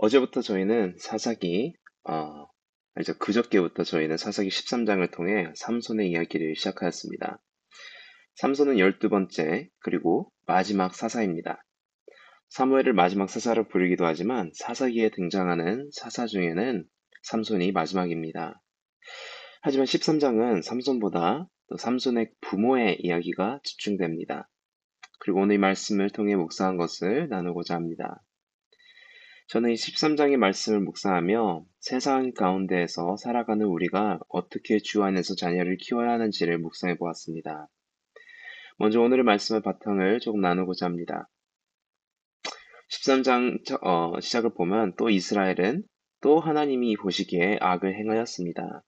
어제부터 저희는 사사기, 어, 이제 그저께부터 저희는 사사기 13장을 통해 삼손의 이야기를 시작하였습니다. 삼손은 12번째, 그리고 마지막 사사입니다. 사무엘을 마지막 사사로 부르기도 하지만 사사기에 등장하는 사사 중에는 삼손이 마지막입니다. 하지만 13장은 삼손보다 또 삼손의 부모의 이야기가 집중됩니다. 그리고 오늘 이 말씀을 통해 묵상한 것을 나누고자 합니다. 저는 이 13장의 말씀을 묵상하며 세상 가운데에서 살아가는 우리가 어떻게 주 안에서 자녀를 키워야 하는지를 묵상해 보았습니다. 먼저 오늘의 말씀의 바탕을 조금 나누고자 합니다. 13장 어, 시작을 보면 또 이스라엘은 또 하나님이 보시기에 악을 행하였습니다.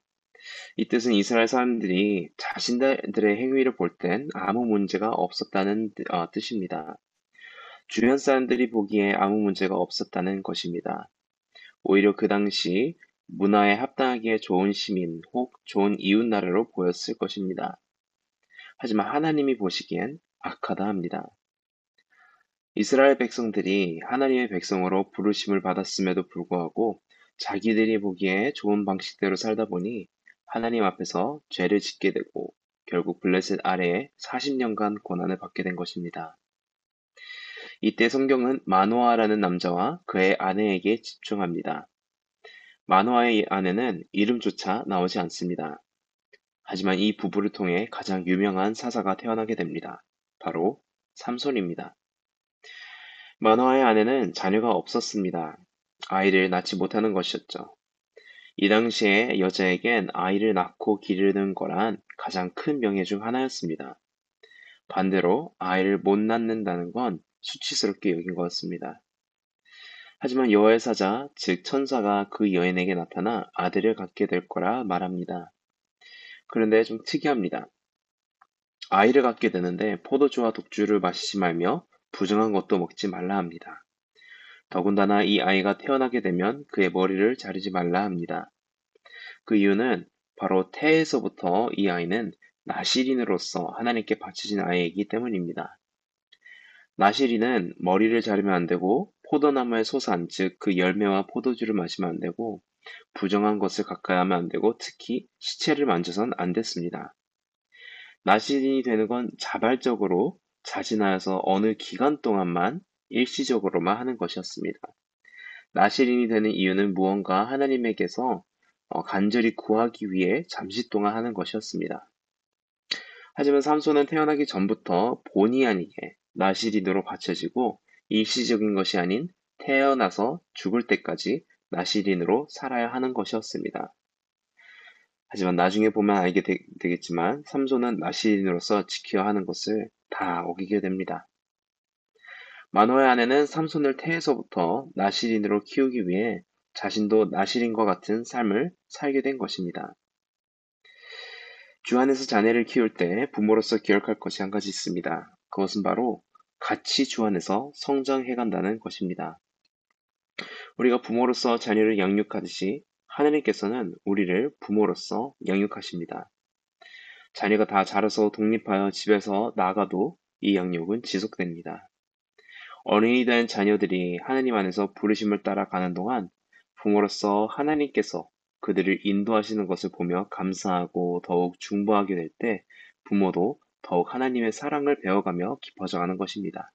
이 뜻은 이스라엘 사람들이 자신들의 행위를 볼 땐 아무 문제가 없었다는 어, 뜻입니다. 주변 사람들이 보기에 아무 문제가 없었다는 것입니다. 오히려 그 당시 문화에 합당하기에 좋은 시민 혹 좋은 이웃 나라로 보였을 것입니다. 하지만 하나님이 보시기엔 악하다 합니다. 이스라엘 백성들이 하나님의 백성으로 부르심을 받았음에도 불구하고 자기들이 보기에 좋은 방식대로 살다 보니 하나님 앞에서 죄를 짓게 되고 결국 블레셋 아래에 40년간 고난을 받게 된 것입니다. 이때 성경은 마노아라는 남자와 그의 아내에게 집중합니다. 마노아의 아내는 이름조차 나오지 않습니다. 하지만 이 부부를 통해 가장 유명한 사사가 태어나게 됩니다. 바로 삼손입니다. 마노아의 아내는 자녀가 없었습니다. 아이를 낳지 못하는 것이었죠. 이 당시에 여자에겐 아이를 낳고 기르는 거란 가장 큰 명예 중 하나였습니다. 반대로 아이를 못 낳는다는 건 수치스럽게 여긴 것 같습니다. 하지만 여호와의 사자, 즉 천사가 그 여인에게 나타나 아들을 갖게 될 거라 말합니다. 그런데 좀 특이합니다. 아이를 갖게 되는데 포도주와 독주를 마시지 말며 부정한 것도 먹지 말라 합니다. 더군다나 이 아이가 태어나게 되면 그의 머리를 자르지 말라 합니다. 그 이유는 바로 태에서부터 이 아이는 나시린으로서 하나님께 바쳐진 아이이기 때문입니다. 나시리는 머리를 자르면 안 되고 포도나무의 소산, 즉 그 열매와 포도주를 마시면 안 되고 부정한 것을 가까이 하면 안 되고 특히 시체를 만져선 안 됐습니다. 나시린이 되는 건 자발적으로 자진하여서 어느 기간 동안만 일시적으로만 하는 것이었습니다. 나시린이 되는 이유는 무언가 하나님에게서 어, 간절히 구하기 위해 잠시 동안 하는 것이었습니다. 하지만 삼손은 태어나기 전부터 본의 아니게 나시린으로 받쳐지고 일시적인 것이 아닌 태어나서 죽을 때까지 나시린으로 살아야 하는 것이었습니다. 하지만 나중에 보면 알게 되, 겠지만 삼손은 나시린으로서 지켜야 하는 것을 다 어기게 됩니다. 만호의 아내는 삼손을 태에서부터 나시린으로 키우기 위해 자신도 나시린과 같은 삶을 살게 된 것입니다. 주 안에서 자녀를 키울 때 부모로서 기억할 것이 한 가지 있습니다. 그것은 바로 같이 주 안에서 성장해 간다는 것입니다. 우리가 부모로서 자녀를 양육하듯이 하나님께서는 우리를 부모로서 양육하십니다. 자녀가 다 자라서 독립하여 집에서 나가도 이 양육은 지속됩니다. 어린이 된 자녀들이 하나님 안에서 부르심을 따라 가는 동안 부모로서 하나님께서 그들을 인도하시는 것을 보며 감사하고 더욱 중보하게 될 때 부모도 더욱 하나님의 사랑을 배워가며 깊어져가는 것입니다.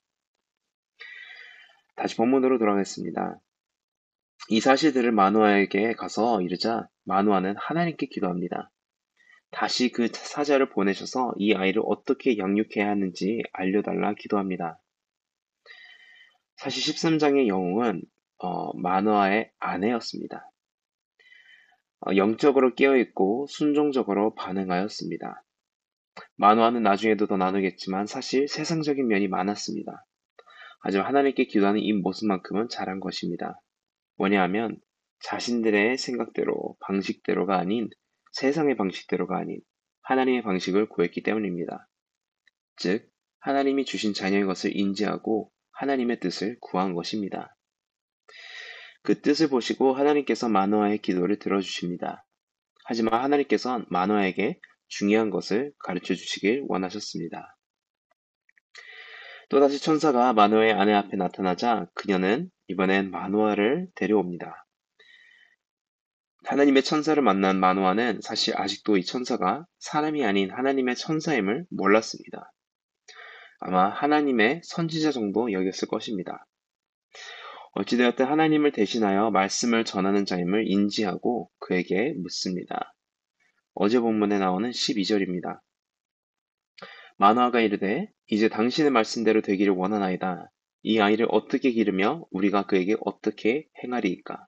다시 본문으로 돌아가겠습니다. 이 사실들을 마누아에게 가서 이르자 마누아는 하나님께 기도합니다. 다시 그 사자를 보내셔서 이 아이를 어떻게 양육해야 하는지 알려달라 기도합니다. 사실 13장의 영웅은 어, 마누아의 아내였습니다. 어, 영적으로 깨어있고 순종적으로 반응하였습니다. 만화는 나중에도 더 나누겠지만 사실 세상적인 면이 많았습니다. 하지만 하나님께 기도하는 이 모습만큼은 잘한 것입니다. 뭐냐하면 자신들의 생각대로, 방식대로가 아닌 세상의 방식대로가 아닌 하나님의 방식을 구했기 때문입니다. 즉, 하나님이 주신 자녀의 것을 인지하고 하나님의 뜻을 구한 것입니다. 그 뜻을 보시고 하나님께서 마노아의 기도를 들어주십니다. 하지만 하나님께서는 마노아에게 중요한 것을 가르쳐 주시길 원하셨습니다. 또다시 천사가 마노의 아내 앞에 나타나자 그녀는 이번엔 마누아를 데려옵니다. 하나님의 천사를 만난 마누아는 사실 아직도 이 천사가 사람이 아닌 하나님의 천사임을 몰랐습니다. 아마 하나님의 선지자 정도 여겼을 것입니다. 어찌되었든 하나님을 대신하여 말씀을 전하는 자임을 인지하고 그에게 묻습니다. 어제 본문에 나오는 12절입니다. 만화가 이르되 이제 당신의 말씀대로 되기를 원하나이다. 이 아이를 어떻게 기르며 우리가 그에게 어떻게 행하리이까?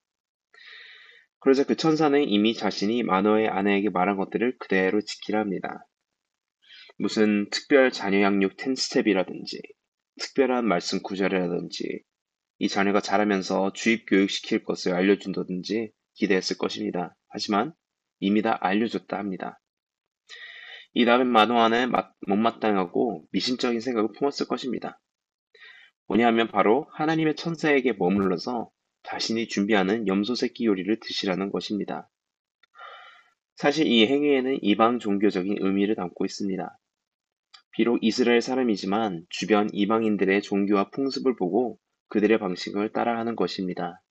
그러자 그 천사는 이미 자신이 만화의 아내에게 말한 것들을 그대로 지키라 합니다. 무슨 특별 자녀 양육 10스텝이라든지 특별한 말씀 구절이라든지 이 자녀가 자라면서 주입 교육시킬 것을 알려준다든지 기대했을 것입니다. 하지만 이미 다 알려줬다 합니다. 이 다음에 마노아는 못마땅하고 미신적인 생각을 품었을 것입니다. 뭐냐하면 바로 하나님의 천사에게 머물러서 자신이 준비하는 염소 새끼 요리를 드시라는 것입니다. 사실 이 행위에는 이방 종교적인 의미를 담고 있습니다. 비록 이스라엘 사람이지만 주변 이방인들의 종교와 풍습을 보고 그들의 방식을 따라하는 것입니다.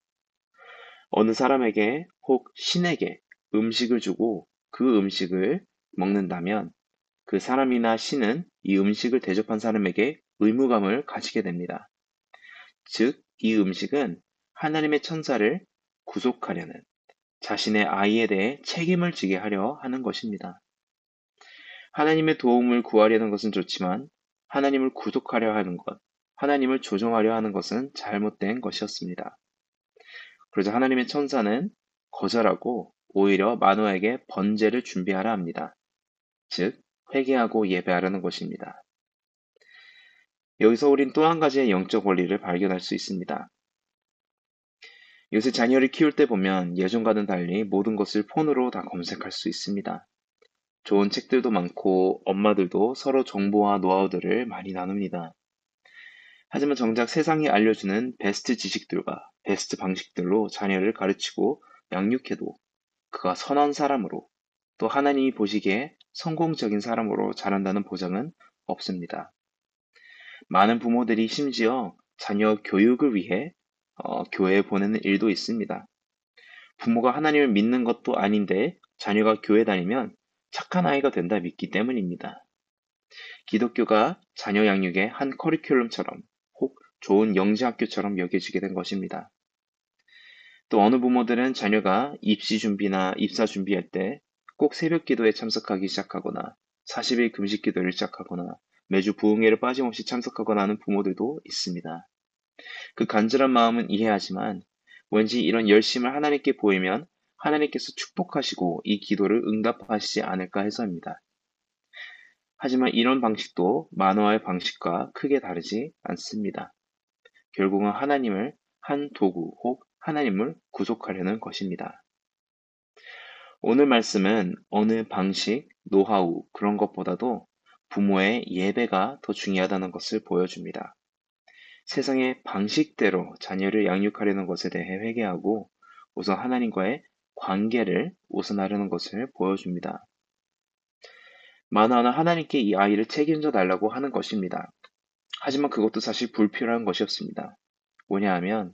어느 사람에게 혹 신에게 음식을 주고 그 음식을 먹는다면 그 사람이나 신은 이 음식을 대접한 사람에게 의무감을 가지게 됩니다. 즉, 이 음식은 하나님의 천사를 구속하려는 자신의 아이에 대해 책임을 지게 하려 하는 것입니다. 하나님의 도움을 구하려는 것은 좋지만 하나님을 구속하려 하는 것, 하나님을 조종하려 하는 것은 잘못된 것이었습니다. 그러자 하나님의 천사는 거절하고 오히려 마노에게 번제를 준비하라 합니다. 즉, 회개하고 예배하라는 것입니다. 여기서 우린 또 한 가지의 영적 원리를 발견할 수 있습니다. 요새 자녀를 키울 때 보면 예전과는 달리 모든 것을 폰으로 다 검색할 수 있습니다. 좋은 책들도 많고 엄마들도 서로 정보와 노하우들을 많이 나눕니다. 하지만 정작 세상이 알려주는 베스트 지식들과 베스트 방식들로 자녀를 가르치고 양육해도 그가 선한 사람으로 또 하나님이 보시기에 성공적인 사람으로 자란다는 보장은 없습니다. 많은 부모들이 심지어 자녀 교육을 위해 어, 교회에 보내는 일도 있습니다. 부모가 하나님을 믿는 것도 아닌데 자녀가 교회 다니면 착한 아이가 된다 믿기 때문입니다. 기독교가 자녀 양육의 한 커리큘럼처럼 혹 좋은 영재학교처럼 여겨지게 된 것입니다. 또 어느 부모들은 자녀가 입시 준비나 입사 준비할 때 꼭 새벽 기도에 참석하기 시작하거나 40일 금식 기도를 시작하거나 매주 부흥회를 빠짐없이 참석하거나 하는 부모들도 있습니다. 그 간절한 마음은 이해하지만 왠지 이런 열심을 하나님께 보이면 하나님께서 축복하시고 이 기도를 응답하시지 않을까 해서입니다. 하지만 이런 방식도 만화의 방식과 크게 다르지 않습니다. 결국은 하나님을 한 도구 혹 하나님을 구속하려는 것입니다. 오늘 말씀은 어느 방식, 노하우, 그런 것보다도 부모의 예배가 더 중요하다는 것을 보여줍니다. 세상의 방식대로 자녀를 양육하려는 것에 대해 회개하고 우선 하나님과의 관계를 우선하려는 것을 보여줍니다. 만화는 하나님께 이 아이를 책임져 달라고 하는 것입니다. 하지만 그것도 사실 불필요한 것이었습니다. 뭐냐 하면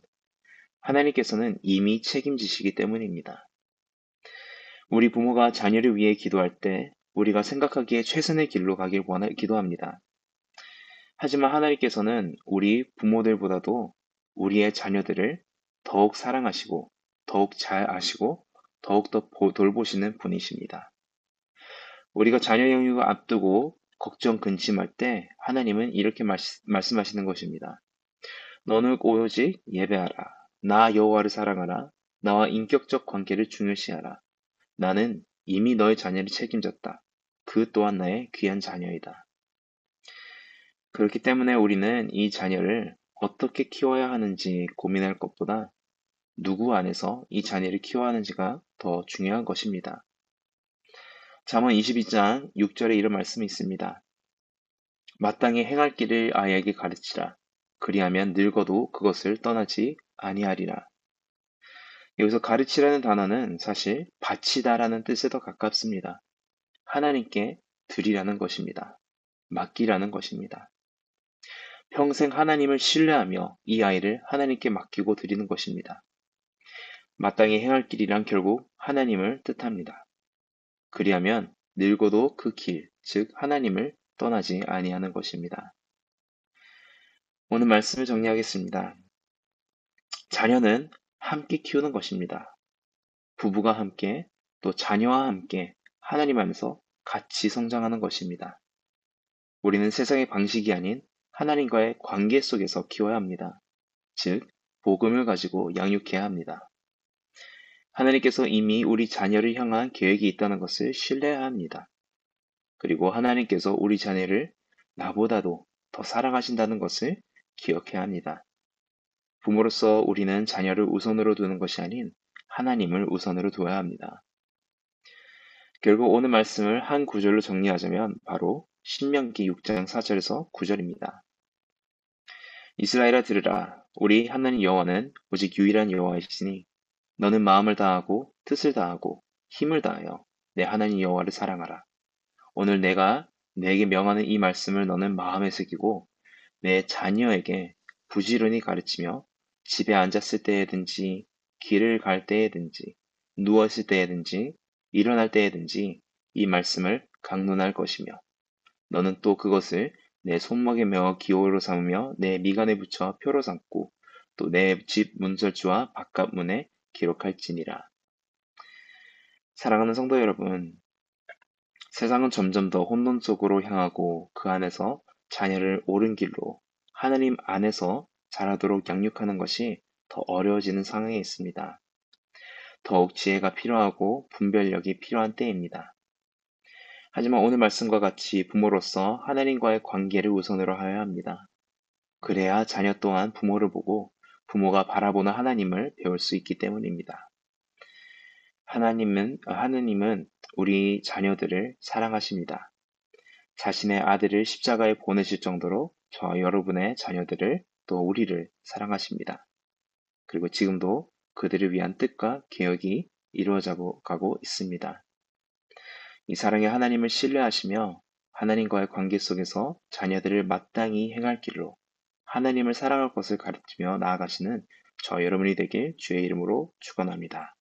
하나님께서는 이미 책임지시기 때문입니다. 우리 부모가 자녀를 위해 기도할 때 우리가 생각하기에 최선의 길로 가길 원하 기도합니다. 하지만 하나님께서는 우리 부모들보다도 우리의 자녀들을 더욱 사랑하시고 더욱 잘 아시고 더욱더 돌보시는 분이십니다. 우리가 자녀 영육을 앞두고 걱정 근심할 때 하나님은 이렇게 말씀하시는 것입니다. 너는 오직 예배하라. 나 여호와를 사랑하라. 나와 인격적 관계를 중요시하라. 나는 이미 너의 자녀를 책임졌다. 그 또한 나의 귀한 자녀이다. 그렇기 때문에 우리는 이 자녀를 어떻게 키워야 하는지 고민할 것보다 누구 안에서 이 자녀를 키워야 하는지가 더 중요한 것입니다. 잠언 22장 6절에 이런 말씀이 있습니다. 마땅히 행할 길을 아이에게 가르치라. 그리하면 늙어도 그것을 떠나지 아니하리라. 여기서 가르치라는 단어는 사실 바치다라는 뜻에 더 가깝습니다. 하나님께 드리라는 것입니다. 맡기라는 것입니다. 평생 하나님을 신뢰하며 이 아이를 하나님께 맡기고 드리는 것입니다. 마땅히 행할 길이란 결국 하나님을 뜻합니다. 그리하면 늙어도 그 길, 즉 하나님을 떠나지 아니하는 것입니다. 오늘 말씀을 정리하겠습니다. 자녀는 함께 키우는 것입니다. 부부가 함께 또 자녀와 함께 하나님 안에서 같이 성장하는 것입니다. 우리는 세상의 방식이 아닌 하나님과의 관계 속에서 키워야 합니다. 즉, 복음을 가지고 양육해야 합니다. 하나님께서 이미 우리 자녀를 향한 계획이 있다는 것을 신뢰해야 합니다. 그리고 하나님께서 우리 자녀를 나보다도 더 사랑하신다는 것을 기억해야 합니다. 부모로서 우리는 자녀를 우선으로 두는 것이 아닌 하나님을 우선으로 두어야 합니다. 결국 오늘 말씀을 한 구절로 정리하자면 바로 신명기 6장 4절에서 9절입니다. 이스라엘아 들으라 우리 하나님 여호와는 오직 유일한 여호와이시니 너는 마음을 다하고 뜻을 다하고 힘을 다하여 내 하나님 여호와를 사랑하라. 오늘 내가 내게 명하는 이 말씀을 너는 마음에 새기고 내 자녀에게 부지런히 가르치며 집에 앉았을 때에든지 길을 갈 때에든지 누웠을 때에든지 일어날 때에든지 이 말씀을 강론할 것이며 너는 또 그것을 내 손목에 메어 기호로 삼으며 내 미간에 붙여 표로 삼고 또 내 집 문설주와 바깥 문에 기록할지니라. 사랑하는 성도 여러분, 세상은 점점 더 혼돈 속으로 향하고 그 안에서 자녀를 옳은 길로 하나님 안에서 자라도록 양육하는 것이 더 어려워지는 상황에 있습니다. 더욱 지혜가 필요하고 분별력이 필요한 때입니다. 하지만 오늘 말씀과 같이 부모로서 하나님과의 관계를 우선으로 하여야 합니다. 그래야 자녀 또한 부모를 보고 부모가 바라보는 하나님을 배울 수 있기 때문입니다. 하나님은, 하느님은 우리 자녀들을 사랑하십니다. 자신의 아들을 십자가에 보내실 정도로 저와 여러분의 자녀들을 또 우리를 사랑하십니다. 그리고 지금도 그들을 위한 뜻과 계획이 이루어져 가고 있습니다. 이 사랑의 하나님을 신뢰하시며 하나님과의 관계 속에서 자녀들을 마땅히 행할 길로 하나님을 사랑할 것을 가르치며 나아가시는 저 여러분이 되길 주의 이름으로 축원합니다.